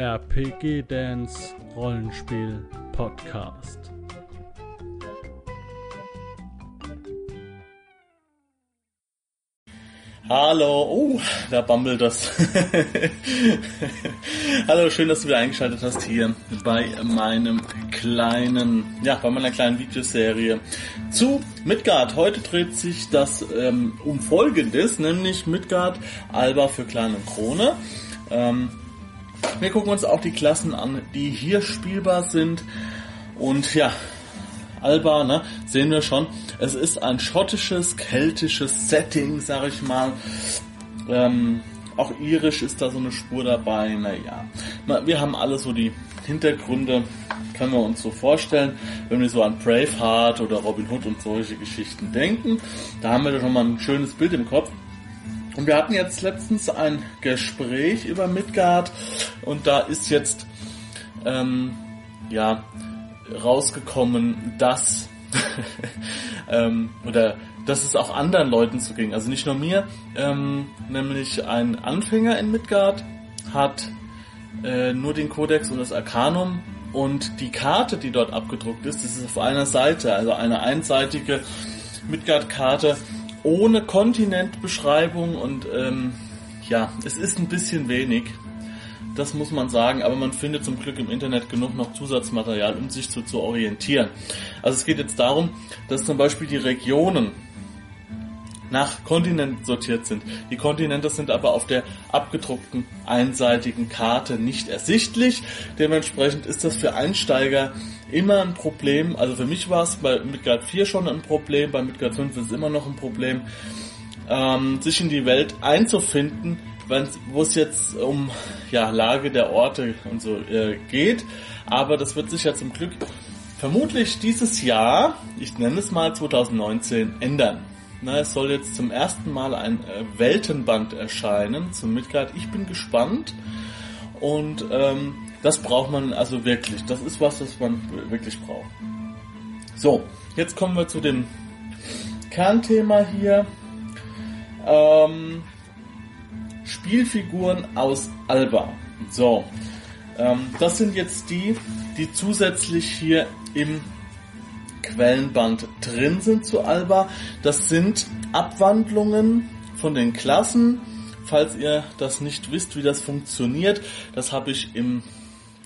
RPG Dance Rollenspiel Podcast. Hallo, oh, da bammelt das. Hallo, schön, dass du wieder eingeschaltet hast hier bei meinem kleinen, ja, bei meiner kleinen Videoserie zu Midgard. Heute dreht sich das ähm, um Folgendes, nämlich Midgard, Alba für und Krone. Ähm, wir gucken uns auch die Klassen an, die hier spielbar sind. Und ja, Alba, ne, sehen wir schon. Es ist ein schottisches, keltisches Setting, sag ich mal. Ähm, auch irisch ist da so eine Spur dabei. Naja, wir haben alle so die Hintergründe, können wir uns so vorstellen, wenn wir so an Braveheart oder Robin Hood und solche Geschichten denken. Da haben wir schon mal ein schönes Bild im Kopf. Und wir hatten jetzt letztens ein Gespräch über Midgard und da ist jetzt ähm, ja rausgekommen, dass ähm, oder dass es auch anderen Leuten so ging. Also nicht nur mir, ähm, nämlich ein Anfänger in Midgard hat äh, nur den Kodex und das Arcanum und die Karte, die dort abgedruckt ist, das ist auf einer Seite, also eine einseitige Midgard-Karte ohne Kontinentbeschreibung und ähm, ja, es ist ein bisschen wenig das muss man sagen, aber man findet zum Glück im Internet genug noch Zusatzmaterial, um sich so zu orientieren. Also es geht jetzt darum, dass zum Beispiel die Regionen nach Kontinenten sortiert sind. Die Kontinente sind aber auf der abgedruckten einseitigen Karte nicht ersichtlich. Dementsprechend ist das für Einsteiger immer ein Problem. Also für mich war es bei Midgard 4 schon ein Problem, bei Midgard 5 ist es immer noch ein Problem, ähm, sich in die Welt einzufinden, wo es jetzt um ja, Lage der Orte und so äh, geht. Aber das wird sich ja zum Glück vermutlich dieses Jahr, ich nenne es mal 2019, ändern. Na, es soll jetzt zum ersten Mal ein äh, Weltenband erscheinen zum Midgard. Ich bin gespannt und ähm, das braucht man also wirklich. Das ist was, was man wirklich braucht. So, jetzt kommen wir zu dem Kernthema hier. Ähm, Spielfiguren aus Alba. So, ähm, das sind jetzt die, die zusätzlich hier im Quellenband drin sind zu Alba. Das sind Abwandlungen von den Klassen. Falls ihr das nicht wisst, wie das funktioniert, das habe ich im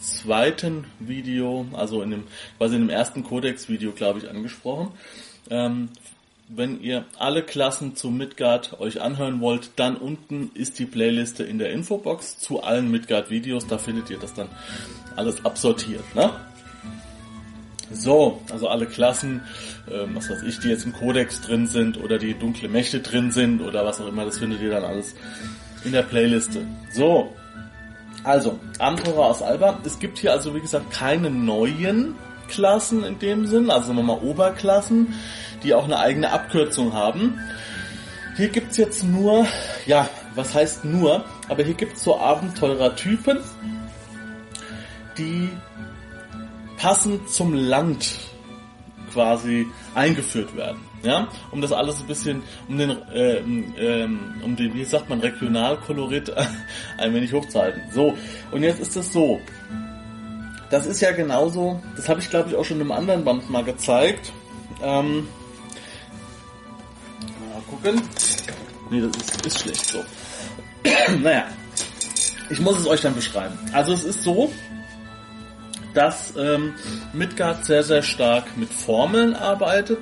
zweiten Video, also in dem, quasi in dem ersten Codex-Video, glaube ich, angesprochen. Ähm, wenn ihr alle Klassen zu Midgard euch anhören wollt, dann unten ist die Playliste in der Infobox zu allen Midgard-Videos. Da findet ihr das dann alles absortiert. Ne? So, also alle Klassen, äh, was weiß ich, die jetzt im Kodex drin sind oder die dunkle Mächte drin sind oder was auch immer, das findet ihr dann alles in der Playliste. So, also, Abenteurer aus Alba. Es gibt hier also, wie gesagt, keine neuen Klassen in dem Sinn, also nochmal Oberklassen die auch eine eigene Abkürzung haben. Hier gibt's jetzt nur, ja, was heißt nur, aber hier gibt's so Abenteurertypen, die passend zum Land quasi eingeführt werden. Ja, um das alles ein bisschen, um den, äh, äh, um den, wie sagt man, Regionalkolorit ein wenig hochzuhalten. So, und jetzt ist es so. Das ist ja genauso, das habe ich glaube ich auch schon einem anderen Band mal gezeigt. Ähm, gucken. Nee, das ist, ist schlecht so. naja, ich muss es euch dann beschreiben. Also es ist so, dass ähm, Midgard sehr, sehr stark mit Formeln arbeitet.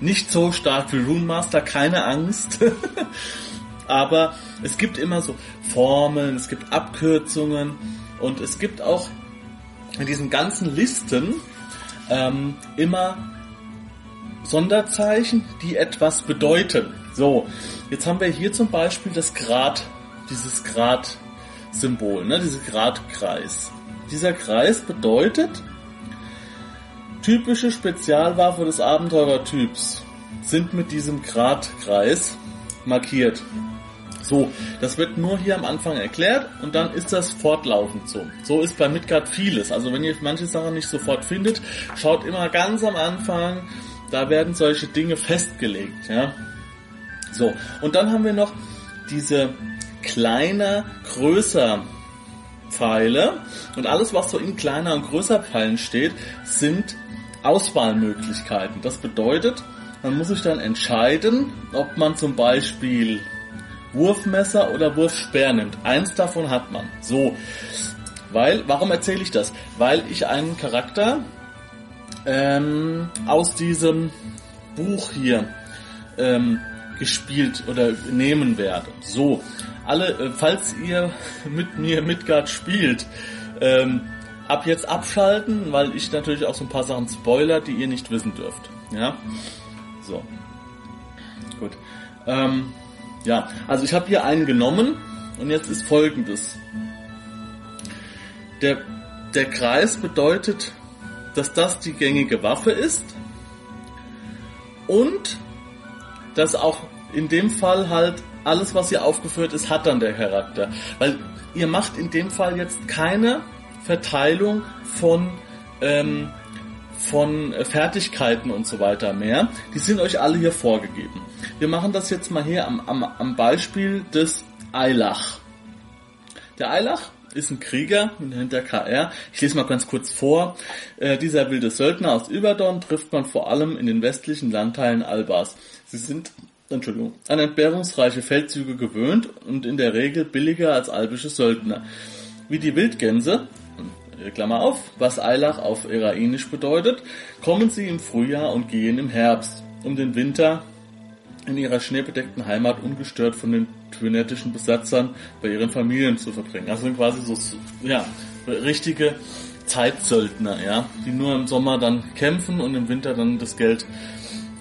Nicht so stark wie Rune Master, keine Angst. Aber es gibt immer so Formeln, es gibt Abkürzungen und es gibt auch in diesen ganzen Listen ähm, immer Sonderzeichen, die etwas bedeuten. So, jetzt haben wir hier zum Beispiel das Grad, dieses Grad-Symbol, ne, dieses Gradkreis. Dieser Kreis bedeutet, typische Spezialwaffe des Abenteurertyps sind mit diesem Gradkreis markiert. So, das wird nur hier am Anfang erklärt und dann ist das fortlaufend so. So ist bei Midgard vieles. Also wenn ihr manche Sachen nicht sofort findet, schaut immer ganz am Anfang da werden solche Dinge festgelegt, ja. So, und dann haben wir noch diese kleiner, größer Pfeile und alles, was so in kleiner und größer Pfeilen steht, sind Auswahlmöglichkeiten. Das bedeutet, man muss sich dann entscheiden, ob man zum Beispiel Wurfmesser oder Wurfspeer nimmt. Eins davon hat man. So. Weil, warum erzähle ich das? Weil ich einen Charakter ähm, aus diesem Buch hier ähm, gespielt oder nehmen werde. So, alle, äh, falls ihr mit mir Midgard spielt, ähm, ab jetzt abschalten, weil ich natürlich auch so ein paar Sachen spoiler, die ihr nicht wissen dürft. Ja, so, gut. Ähm, ja, also ich habe hier einen genommen und jetzt ist folgendes. Der, der Kreis bedeutet, dass das die gängige Waffe ist und dass auch in dem Fall halt alles, was hier aufgeführt ist, hat dann der Charakter. Weil ihr macht in dem Fall jetzt keine Verteilung von ähm, von Fertigkeiten und so weiter mehr. Die sind euch alle hier vorgegeben. Wir machen das jetzt mal hier am, am, am Beispiel des Eilach. Der Eilach ist ein Krieger hinter KR. Ich lese mal ganz kurz vor. Äh, dieser wilde Söldner aus Überdorn trifft man vor allem in den westlichen Landteilen Albas. Sie sind Entschuldigung, an entbehrungsreiche Feldzüge gewöhnt und in der Regel billiger als albische Söldner. Wie die Wildgänse, Klammer auf, was Eilach auf Erainisch bedeutet, kommen sie im Frühjahr und gehen im Herbst, um den Winter in ihrer schneebedeckten Heimat ungestört von den twinettischen Besatzern bei ihren Familien zu verbringen. Also sind quasi so, ja, richtige Zeitsöldner, ja, die nur im Sommer dann kämpfen und im Winter dann das Geld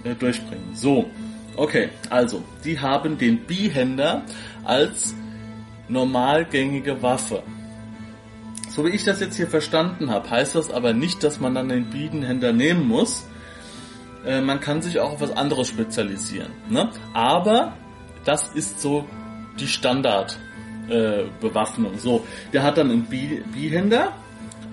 äh, durchbringen. So, okay, also, die haben den Bihänder als normalgängige Waffe. So wie ich das jetzt hier verstanden habe, heißt das aber nicht, dass man dann den Biedenhänder nehmen muss, äh, man kann sich auch auf was anderes spezialisieren. Ne? Aber das ist so die Standardbewaffnung. Äh, so, der hat dann einen Bihänder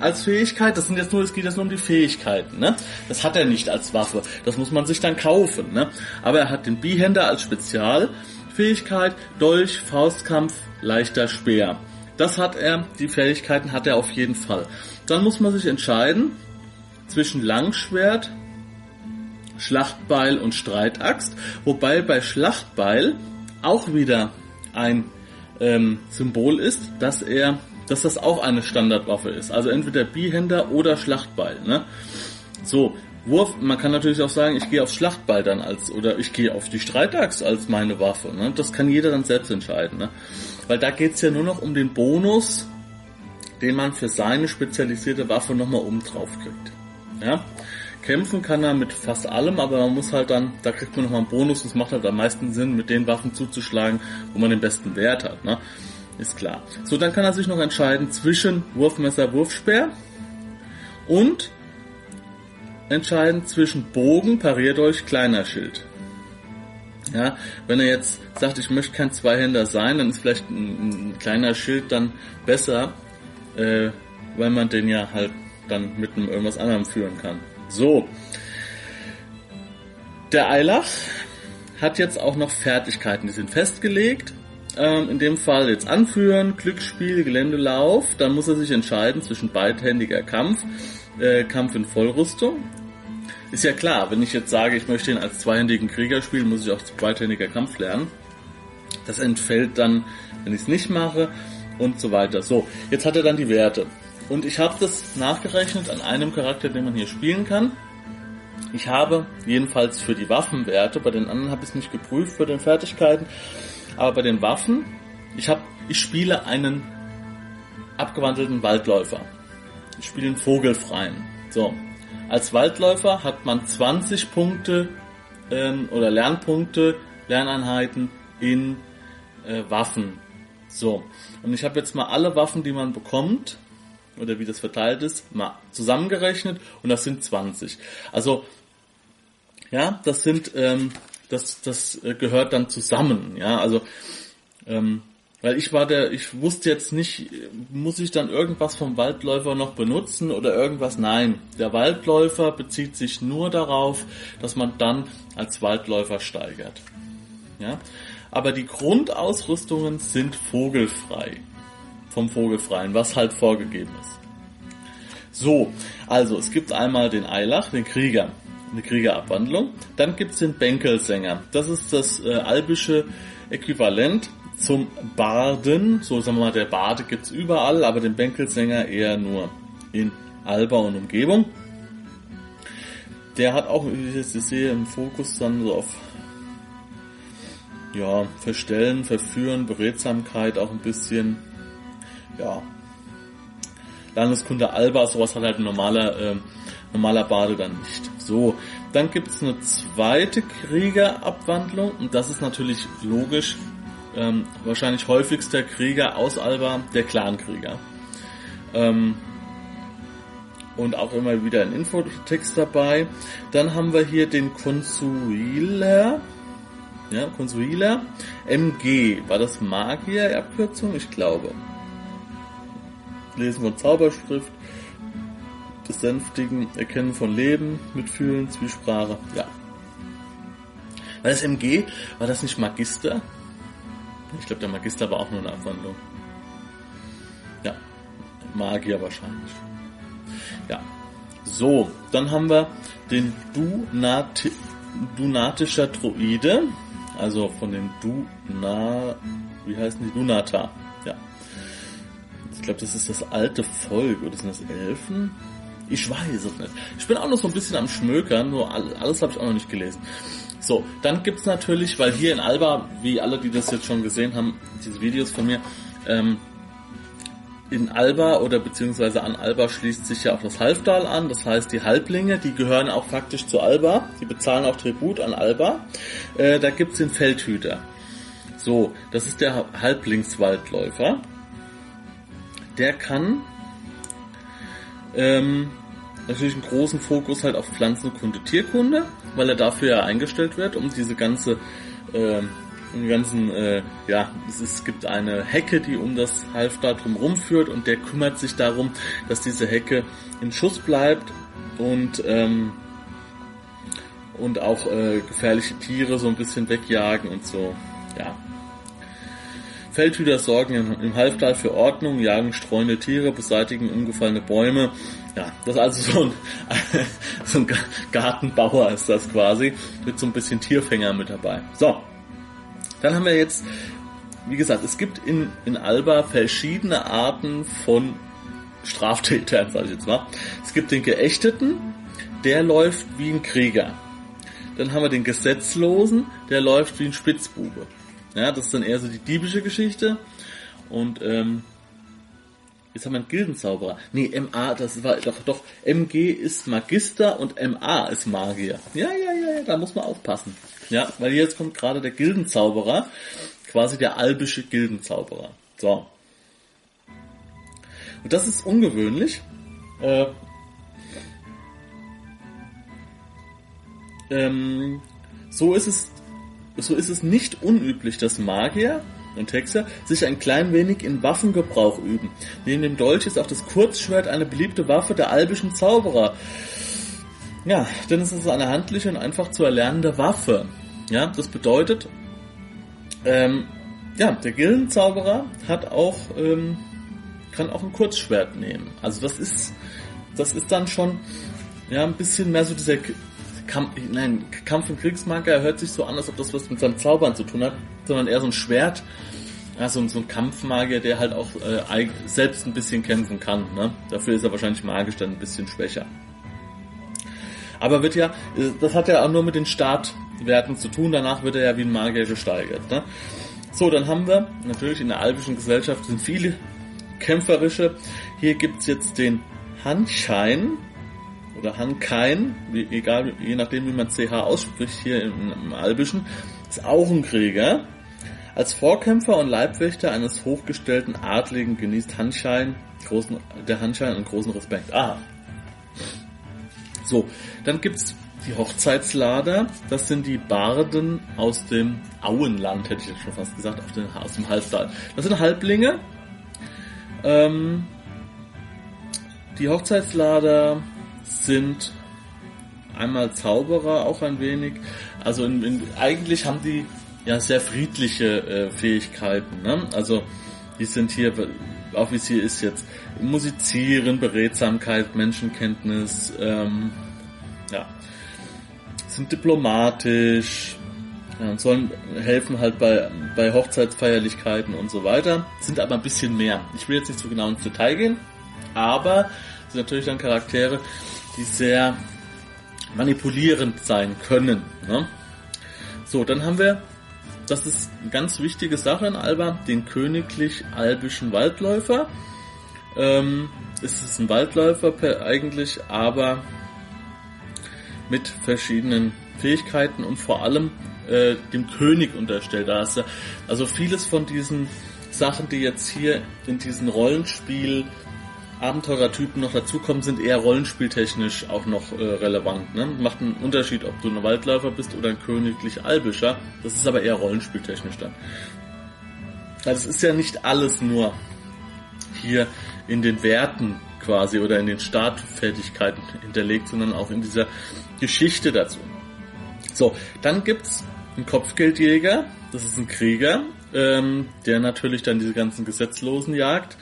als Fähigkeit. Das sind jetzt nur, es geht jetzt nur um die Fähigkeiten. Ne? Das hat er nicht als Waffe. Das muss man sich dann kaufen. Ne? Aber er hat den Bihänder als Spezialfähigkeit, Dolch, Faustkampf, leichter Speer. Das hat er, die Fähigkeiten hat er auf jeden Fall. Dann muss man sich entscheiden zwischen Langschwert, Schlachtbeil und Streitaxt, wobei bei Schlachtbeil auch wieder ein ähm, Symbol ist, dass er, dass das auch eine Standardwaffe ist. Also entweder Bihänder oder Schlachtbeil. Ne? So, Wurf, man kann natürlich auch sagen, ich gehe aufs Schlachtbeil dann als, oder ich gehe auf die Streitaxt als meine Waffe. Ne? Das kann jeder dann selbst entscheiden. Ne? Weil da geht's ja nur noch um den Bonus, den man für seine spezialisierte Waffe nochmal um drauf kriegt. Ja? Kämpfen kann er mit fast allem, aber man muss halt dann, da kriegt man nochmal einen Bonus, das macht halt am meisten Sinn, mit den Waffen zuzuschlagen, wo man den besten Wert hat, ne? Ist klar. So, dann kann er sich noch entscheiden zwischen Wurfmesser, Wurfspeer und entscheiden zwischen Bogen, Parierdolch, kleiner Schild. Ja, wenn er jetzt sagt, ich möchte kein Zweihänder sein, dann ist vielleicht ein, ein kleiner Schild dann besser, äh, weil man den ja halt dann mit einem irgendwas anderem führen kann. So. Der Eilach hat jetzt auch noch Fertigkeiten, die sind festgelegt. Ähm, in dem Fall jetzt Anführen, Glücksspiel, Geländelauf. Dann muss er sich entscheiden zwischen beidhändiger Kampf, äh, Kampf in Vollrüstung. Ist ja klar, wenn ich jetzt sage, ich möchte ihn als zweihändigen Krieger spielen, muss ich auch beidhändiger Kampf lernen. Das entfällt dann, wenn ich es nicht mache und so weiter. So, jetzt hat er dann die Werte. Und ich habe das nachgerechnet an einem Charakter, den man hier spielen kann. Ich habe jedenfalls für die Waffenwerte, bei den anderen habe ich es nicht geprüft für den Fertigkeiten, aber bei den Waffen, ich habe, ich spiele einen abgewandelten Waldläufer. Ich spiele einen Vogelfreien. So. Als Waldläufer hat man 20 Punkte ähm, oder Lernpunkte, Lerneinheiten in äh, Waffen. So. Und ich habe jetzt mal alle Waffen, die man bekommt, oder wie das verteilt ist, mal zusammengerechnet und das sind 20. Also ja, das sind ähm, das das äh, gehört dann zusammen, ja, also ähm, weil ich war der, ich wusste jetzt nicht, muss ich dann irgendwas vom Waldläufer noch benutzen oder irgendwas? Nein, der Waldläufer bezieht sich nur darauf, dass man dann als Waldläufer steigert. Ja, aber die Grundausrüstungen sind vogelfrei vom Vogelfreien, was halt vorgegeben ist. So, also es gibt einmal den Eilach, den Krieger, eine Kriegerabwandlung. Dann gibt's den Bänkelsänger. Das ist das äh, albische Äquivalent zum Barden. So sagen wir mal, der Bade gibt's überall, aber den Bänkelsänger eher nur in Alba und Umgebung. Der hat auch, wie ich jetzt sehe, im Fokus dann so auf ja, Verstellen, Verführen, Beredsamkeit auch ein bisschen, ja, Landeskunde Alba, sowas hat halt ein normaler, äh, normaler Bade dann nicht. So, dann gibt's eine zweite Kriegerabwandlung und das ist natürlich logisch, ähm, wahrscheinlich häufigster Krieger aus Alba, der Clankrieger. Ähm, und auch immer wieder ein Infotext dabei. Dann haben wir hier den Consuiler, ja, Consuiler, MG, war das Magier-Abkürzung? Ich glaube. Lesen von Zauberschrift, besänftigen, Erkennen von Leben, Mitfühlen, Zwiesprache, ja. War das MG, war das nicht Magister? Ich glaube, der Magister war auch nur eine Abwandlung. Ja, Magier wahrscheinlich. Ja. So, dann haben wir den Dunati Dunatischer Droide, also von den Duna, wie heißen die? Dunata. Ja. Ich glaube, das ist das alte Volk, oder sind das Elfen? Ich weiß es nicht. Ich bin auch noch so ein bisschen am Schmökern, nur alles habe ich auch noch nicht gelesen. So, dann gibt's natürlich, weil hier in Alba, wie alle, die das jetzt schon gesehen haben, diese Videos von mir, ähm, in Alba oder beziehungsweise an Alba schließt sich ja auch das Halfdal an. Das heißt, die Halblinge, die gehören auch faktisch zu Alba. Die bezahlen auch Tribut an Alba. Äh, da gibt's den Feldhüter. So, das ist der Halblingswaldläufer. Der kann ähm, natürlich einen großen Fokus halt auf Pflanzenkunde, Tierkunde, weil er dafür ja eingestellt wird, um diese ganze äh, den ganzen, äh, ja, es, es gibt eine Hecke, die um das Halfter drumherum führt und der kümmert sich darum, dass diese Hecke in Schuss bleibt und ähm, und auch äh, gefährliche Tiere so ein bisschen wegjagen und so, ja. Feldhüter sorgen im Halftal für Ordnung, jagen streunende Tiere, beseitigen umgefallene Bäume. Ja, das ist also so ein, so ein Gartenbauer ist das quasi, mit so ein bisschen Tierfänger mit dabei. So, dann haben wir jetzt, wie gesagt, es gibt in, in Alba verschiedene Arten von Straftätern, sage ich jetzt mal. Es gibt den Geächteten, der läuft wie ein Krieger. Dann haben wir den Gesetzlosen, der läuft wie ein Spitzbube. Ja, das ist dann eher so die diebische Geschichte. Und ähm, jetzt haben wir einen Gildenzauberer. Nee, MA, das war doch, doch, MG ist Magister und MA ist Magier. Ja, ja, ja, ja, da muss man aufpassen. Ja, weil jetzt kommt gerade der Gildenzauberer, quasi der albische Gildenzauberer. So. Und das ist ungewöhnlich. Äh, ähm, so ist es, so ist es nicht unüblich, dass Magier und Hexer sich ein klein wenig in Waffengebrauch üben. Neben dem Dolch ist auch das Kurzschwert eine beliebte Waffe der albischen Zauberer. Ja, denn es ist eine handliche und einfach zu erlernende Waffe. Ja, das bedeutet, ähm, ja, der Gildenzauberer hat auch, ähm, kann auch ein Kurzschwert nehmen. Also das ist, das ist dann schon, ja, ein bisschen mehr so dieser Kampf, nein, Kampf- und Kriegsmarker hört sich so an, als ob das was mit seinem Zaubern zu tun hat, sondern eher so ein Schwert, ja, so, ein Kampfmagier, der halt auch äh, selbst ein bisschen kämpfen kann. Ne? Dafür ist er wahrscheinlich magisch dann ein bisschen schwächer. Aber wird ja, äh, das hat ja auch nur mit den Startwerten zu tun, danach wird er ja wie ein Magier gesteigert. Ne? So, dann haben wir, natürlich in der albischen Gesellschaft sind viele kämpferische. Hier gibt's jetzt den Handschein oder Hankein, egal, je nachdem wie man CH ausspricht hier im, im Albischen, ist auch ein Krieger. Als Vorkämpfer und Leibwächter eines hochgestellten Adligen genießt Handschein großen, der Handschein einen großen Respekt. Ah, so, dann gibt's die Hochzeitslader. Das sind die Barden aus dem Auenland, hätte ich jetzt schon fast gesagt, den, aus dem Halstal. Das sind Halblinge. Ähm, die Hochzeitslader sind einmal Zauberer auch ein wenig. Also in, in, eigentlich haben die ja sehr friedliche äh, Fähigkeiten. Ne? Also die sind hier auch wie es hier ist jetzt, Musizieren, Beredsamkeit, Menschenkenntnis, ähm, ja, sind diplomatisch, ja, und sollen helfen halt bei, bei Hochzeitsfeierlichkeiten und so weiter, sind aber ein bisschen mehr. Ich will jetzt nicht so genau ins Detail gehen, aber sind natürlich dann Charaktere, die sehr manipulierend sein können. Ne? So, dann haben wir, das ist eine ganz wichtige Sache in Alba, den königlich-albischen Waldläufer. Ähm, es ist ein Waldläufer eigentlich, aber mit verschiedenen Fähigkeiten und vor allem äh, dem König unterstellt. Also vieles von diesen Sachen, die jetzt hier in diesen Rollenspiel Abenteurertypen noch dazukommen, sind eher rollenspieltechnisch auch noch äh, relevant. Ne? Macht einen Unterschied, ob du ein Waldläufer bist oder ein königlich Albischer. Das ist aber eher rollenspieltechnisch dann. Also es ist ja nicht alles nur hier in den Werten quasi oder in den Startfertigkeiten hinterlegt, sondern auch in dieser Geschichte dazu. So, dann gibt's einen Kopfgeldjäger, das ist ein Krieger, ähm, der natürlich dann diese ganzen Gesetzlosen jagt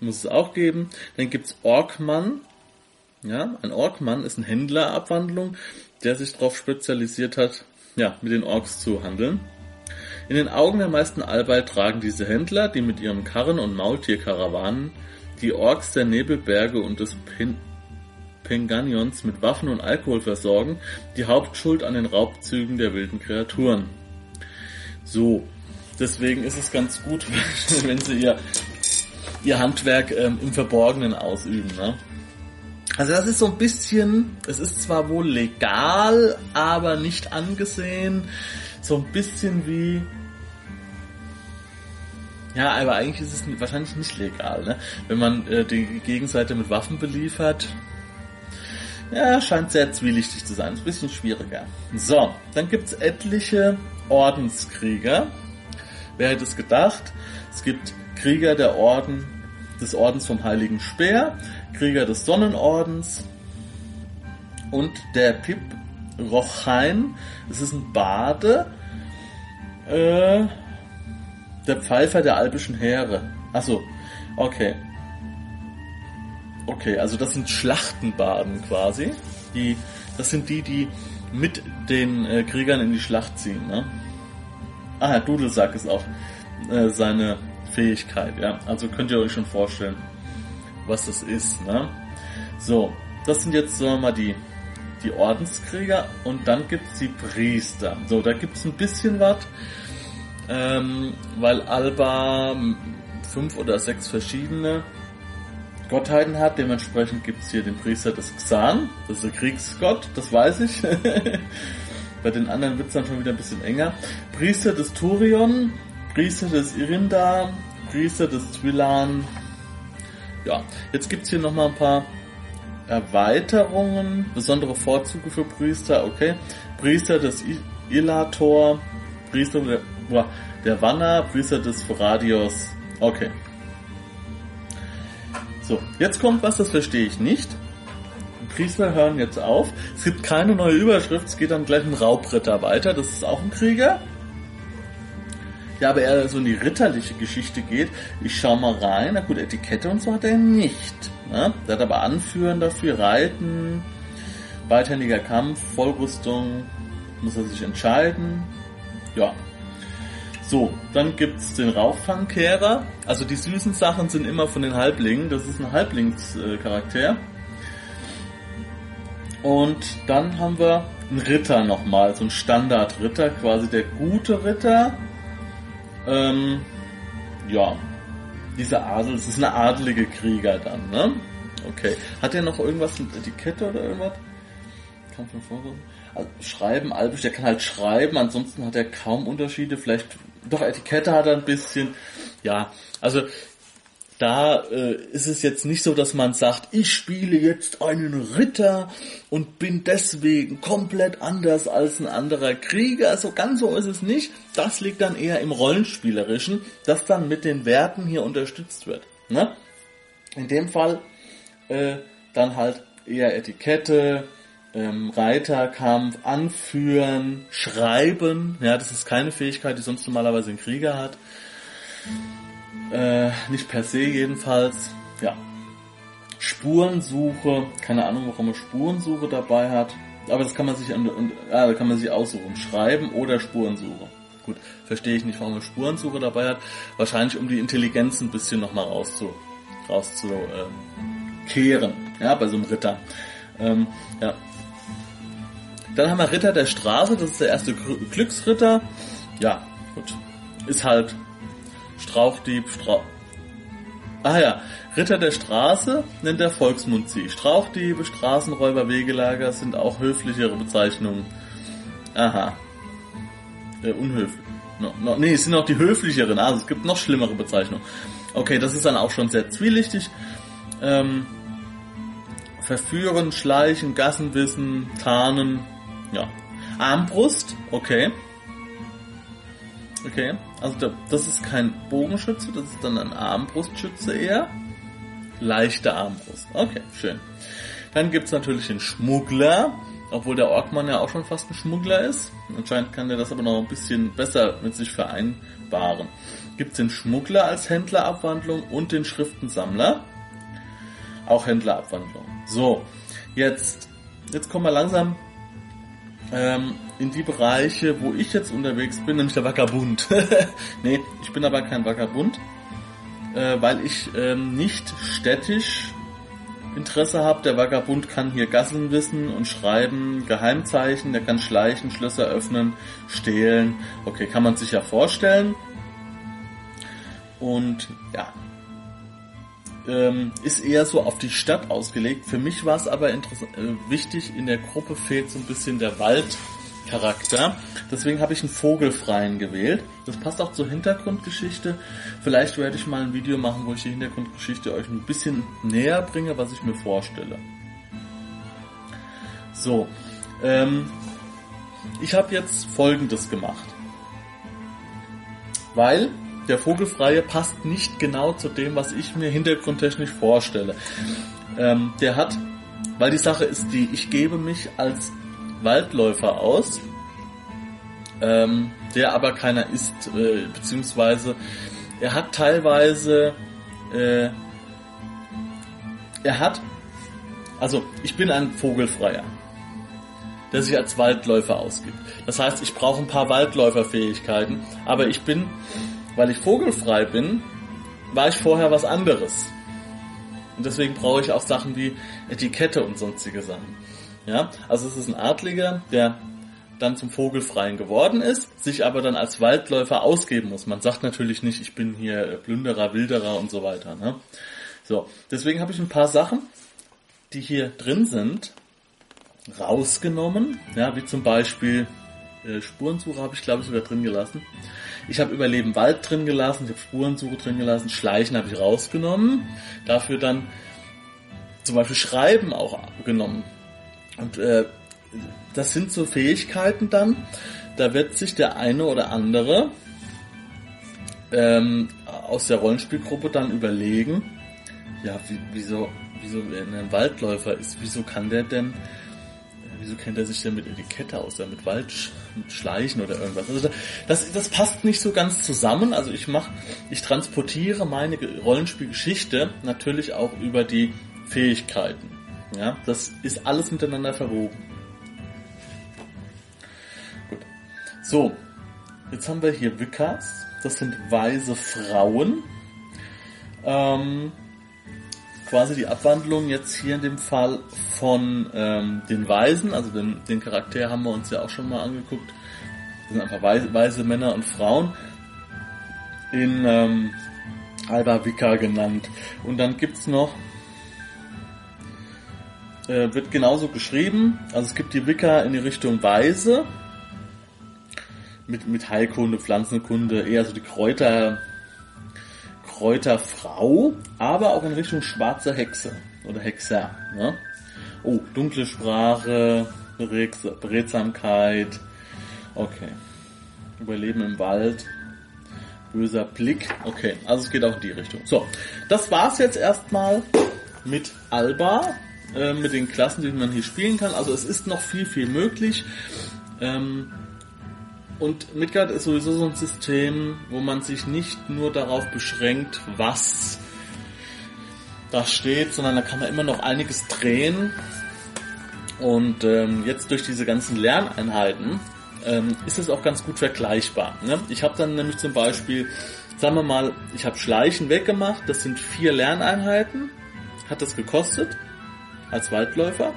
muss es auch geben. Dann gibt's Orkmann. Ja, ein Orkmann ist ein Händlerabwandlung, der sich darauf spezialisiert hat, ja, mit den Orks zu handeln. In den Augen der meisten Albei tragen diese Händler, die mit ihrem Karren- und Maultierkarawanen die Orks der Nebelberge und des Pin Penganions mit Waffen und Alkohol versorgen, die Hauptschuld an den Raubzügen der wilden Kreaturen. So, deswegen ist es ganz gut, wenn sie ihr ihr Handwerk ähm, im Verborgenen ausüben. Ne? Also das ist so ein bisschen, es ist zwar wohl legal, aber nicht angesehen. So ein bisschen wie, ja, aber eigentlich ist es wahrscheinlich nicht legal, ne? Wenn man äh, die Gegenseite mit Waffen beliefert. Ja, scheint sehr zwielichtig zu sein. Ist ein bisschen schwieriger. So, dann gibt's etliche Ordenskrieger. Wer hätte es gedacht? Es gibt Krieger der Orden des Ordens vom Heiligen Speer, Krieger des Sonnenordens und der Pip Rochain. Es ist ein Bade, äh, der Pfeifer der albischen Heere. Achso, okay. Okay, also das sind Schlachtenbaden quasi. Die, das sind die, die mit den äh, Kriegern in die Schlacht ziehen. Ne? Ah, Dudelsack ist auch äh, seine Fähigkeit, ja. Also könnt ihr euch schon vorstellen, was das ist, ne? So, das sind jetzt, sagen wir mal, die, die Ordenskrieger und dann gibt's die Priester. So, da gibt's ein bisschen was, ähm, weil Alba fünf oder sechs verschiedene Gottheiten hat. Dementsprechend gibt's hier den Priester des Xan, das ist der Kriegsgott, das weiß ich. Bei den anderen wird's dann schon wieder ein bisschen enger. Priester des Turion, Priester des Irinda, Priester des Twilan. Ja, jetzt gibt es hier nochmal ein paar Erweiterungen, besondere Vorzüge für Priester, okay. Priester des Ilator, Priester der, der Wanner, Priester des Radios, okay. So, jetzt kommt was, das verstehe ich nicht. Priester hören jetzt auf. Es gibt keine neue Überschrift, es geht dann gleich ein Raubritter weiter, das ist auch ein Krieger ja, aber eher so in die ritterliche Geschichte geht. Ich schau mal rein. Na gut, Etikette und so hat er nicht. Ne? Der hat aber Anführen dafür, Reiten, beidhändiger Kampf, Vollrüstung, muss er sich entscheiden. Ja. So, dann gibt's den Rauchfangkehrer. Also die süßen Sachen sind immer von den Halblingen. Das ist ein Halblingscharakter. Und dann haben wir einen Ritter nochmal, so ein Standardritter, quasi der gute Ritter ähm, ja, dieser Adel, es ist eine adelige Krieger dann, ne? Okay. Hat er noch irgendwas mit Etikette oder irgendwas? Kampf im Vordergrund. Also schreiben, Albisch, der kann halt schreiben, ansonsten hat er kaum Unterschiede, vielleicht, doch Etikette hat er ein bisschen, ja, also da äh, ist es jetzt nicht so, dass man sagt, ich spiele jetzt einen Ritter und bin deswegen komplett anders als ein anderer Krieger. So ganz so ist es nicht. Das liegt dann eher im Rollenspielerischen, das dann mit den Werten hier unterstützt wird. Ne? In dem Fall äh, dann halt eher Etikette, ähm, Reiterkampf, Anführen, Schreiben. Ja, das ist keine Fähigkeit, die sonst normalerweise ein Krieger hat. Äh, nicht per se jedenfalls. Ja. Spurensuche. Keine Ahnung, warum man Spurensuche dabei hat. Aber das kann man sich an, kann man sich aussuchen. Schreiben oder Spurensuche. Gut, verstehe ich nicht, warum man Spurensuche dabei hat. Wahrscheinlich um die Intelligenz ein bisschen nochmal rauszu, rauszukehren. Ähm, ja, bei so einem Ritter. Ähm, ja. Dann haben wir Ritter der Straße, das ist der erste Glücksritter. Ja, gut. Ist halt Strauchdieb, Strauch. Ah ja, Ritter der Straße nennt der Volksmund sie. Strauchdiebe, Straßenräuber, Wegelager sind auch höflichere Bezeichnungen. Aha. Äh, unhöflich. No, no, nee, es sind auch die höflicheren. Also es gibt noch schlimmere Bezeichnungen. Okay, das ist dann auch schon sehr zwielichtig. Ähm, verführen, schleichen, Gassenwissen, tarnen. Ja. Armbrust, okay. Okay, also das ist kein Bogenschütze, das ist dann ein Armbrustschütze eher. Leichte Armbrust. Okay, schön. Dann gibt's natürlich den Schmuggler, obwohl der Orkmann ja auch schon fast ein Schmuggler ist. Anscheinend kann der das aber noch ein bisschen besser mit sich vereinbaren. Gibt's den Schmuggler als Händlerabwandlung und den Schriftensammler. Auch Händlerabwandlung. So, jetzt, jetzt kommen wir langsam ähm, in die Bereiche, wo ich jetzt unterwegs bin, nämlich der Vagabund. nee, ich bin aber kein Vagabund, äh, weil ich ähm, nicht städtisch Interesse habe. Der Vagabund kann hier Gassen wissen und schreiben, Geheimzeichen, der kann schleichen, Schlösser öffnen, stehlen. Okay, kann man sich ja vorstellen. Und ja, ähm, ist eher so auf die Stadt ausgelegt. Für mich war es aber interessant, äh, wichtig, in der Gruppe fehlt so ein bisschen der Waldcharakter. Deswegen habe ich einen Vogelfreien gewählt. Das passt auch zur Hintergrundgeschichte. Vielleicht werde ich mal ein Video machen, wo ich die Hintergrundgeschichte euch ein bisschen näher bringe, was ich mir vorstelle. So, ähm, ich habe jetzt Folgendes gemacht. Weil der Vogelfreie passt nicht genau zu dem, was ich mir hintergrundtechnisch vorstelle. Ähm, der hat, weil die Sache ist die, ich gebe mich als Waldläufer aus, ähm, der aber keiner ist, äh, beziehungsweise er hat teilweise, äh, er hat, also ich bin ein Vogelfreier, der sich als Waldläufer ausgibt. Das heißt, ich brauche ein paar Waldläuferfähigkeiten, aber ich bin weil ich vogelfrei bin, war ich vorher was anderes. Und deswegen brauche ich auch Sachen wie Etikette und sonstige Sachen. Ja, also es ist ein Adliger, der dann zum Vogelfreien geworden ist, sich aber dann als Waldläufer ausgeben muss. Man sagt natürlich nicht, ich bin hier Plünderer, Wilderer und so weiter. Ne? So, deswegen habe ich ein paar Sachen, die hier drin sind, rausgenommen. Ja, wie zum Beispiel äh, Spurensuche habe ich glaube ich sogar drin gelassen. Ich habe Überleben Wald drin gelassen, ich habe Spurensuche drin gelassen, Schleichen habe ich rausgenommen. Dafür dann zum Beispiel Schreiben auch genommen. Und äh, das sind so Fähigkeiten dann, da wird sich der eine oder andere ähm, aus der Rollenspielgruppe dann überlegen, ja, wie, wieso, wieso ein Waldläufer ist, wieso kann der denn wieso kennt er sich denn mit Etikette aus, ja, mit Waldschleichen oder irgendwas? Also das, das passt nicht so ganz zusammen. Also ich mache, ich transportiere meine Rollenspielgeschichte natürlich auch über die Fähigkeiten. Ja, das ist alles miteinander verwoben. Gut. So, jetzt haben wir hier Wickers. Das sind weise Frauen. Ähm, quasi die Abwandlung jetzt hier in dem Fall von ähm, den Weisen, also den, den Charakter haben wir uns ja auch schon mal angeguckt. Das sind einfach weise, weise Männer und Frauen in ähm, Alba Vika genannt. Und dann gibt's noch äh, wird genauso geschrieben. Also es gibt die Wicca in die Richtung Weise mit, mit Heilkunde, Pflanzenkunde, eher so die Kräuter, Kräuterfrau, aber auch in Richtung schwarze Hexe oder Hexer. Ne? Oh, dunkle Sprache, Beredsamkeit. Okay. Überleben im Wald. Böser Blick. Okay, also es geht auch in die Richtung. So, das war's jetzt erstmal mit Alba, äh, mit den Klassen, die man hier spielen kann. Also es ist noch viel, viel möglich. Ähm, und Midgard ist sowieso so ein System, wo man sich nicht nur darauf beschränkt, was da steht, sondern da kann man immer noch einiges drehen. Und ähm, jetzt durch diese ganzen Lerneinheiten ähm, ist es auch ganz gut vergleichbar. Ne? Ich habe dann nämlich zum Beispiel, sagen wir mal, ich habe Schleichen weggemacht, das sind vier Lerneinheiten, hat das gekostet als Waldläufer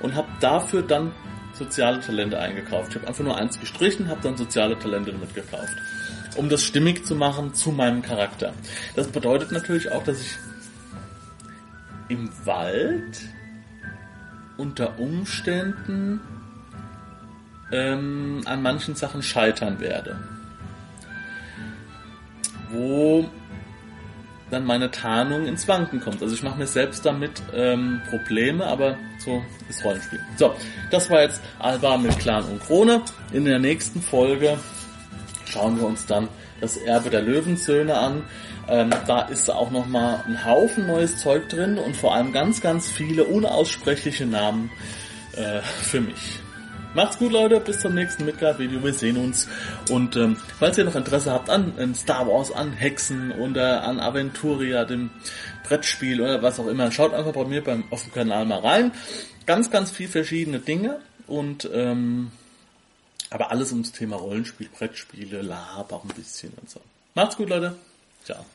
und habe dafür dann soziale Talente eingekauft. Ich habe einfach nur eins gestrichen, habe dann soziale Talente damit gekauft, um das stimmig zu machen zu meinem Charakter. Das bedeutet natürlich auch, dass ich im Wald unter Umständen ähm, an manchen Sachen scheitern werde. Wo dann meine Tarnung ins Wanken kommt. Also ich mache mir selbst damit ähm, Probleme, aber so ist Rollenspiel. So, das war jetzt Alba mit Clan und Krone. In der nächsten Folge schauen wir uns dann das Erbe der Löwensöhne an. Ähm, da ist auch nochmal ein Haufen neues Zeug drin und vor allem ganz, ganz viele unaussprechliche Namen äh, für mich. Macht's gut, Leute. Bis zum nächsten Midgard-Video. Wir sehen uns. Und ähm, falls ihr noch Interesse habt an, an Star Wars, an Hexen oder an Aventuria, dem Brettspiel oder was auch immer, schaut einfach bei mir beim, auf dem Kanal mal rein. Ganz, ganz viel verschiedene Dinge. Und ähm, aber alles ums Thema Rollenspiel, Brettspiele, Lab auch ein bisschen und so. Macht's gut, Leute. Ciao.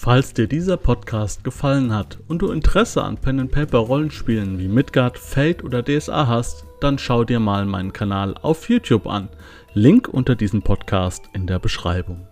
Falls dir dieser Podcast gefallen hat und du Interesse an Pen and Paper Rollenspielen wie Midgard, Fate oder DSA hast, dann schau dir mal meinen Kanal auf YouTube an. Link unter diesem Podcast in der Beschreibung.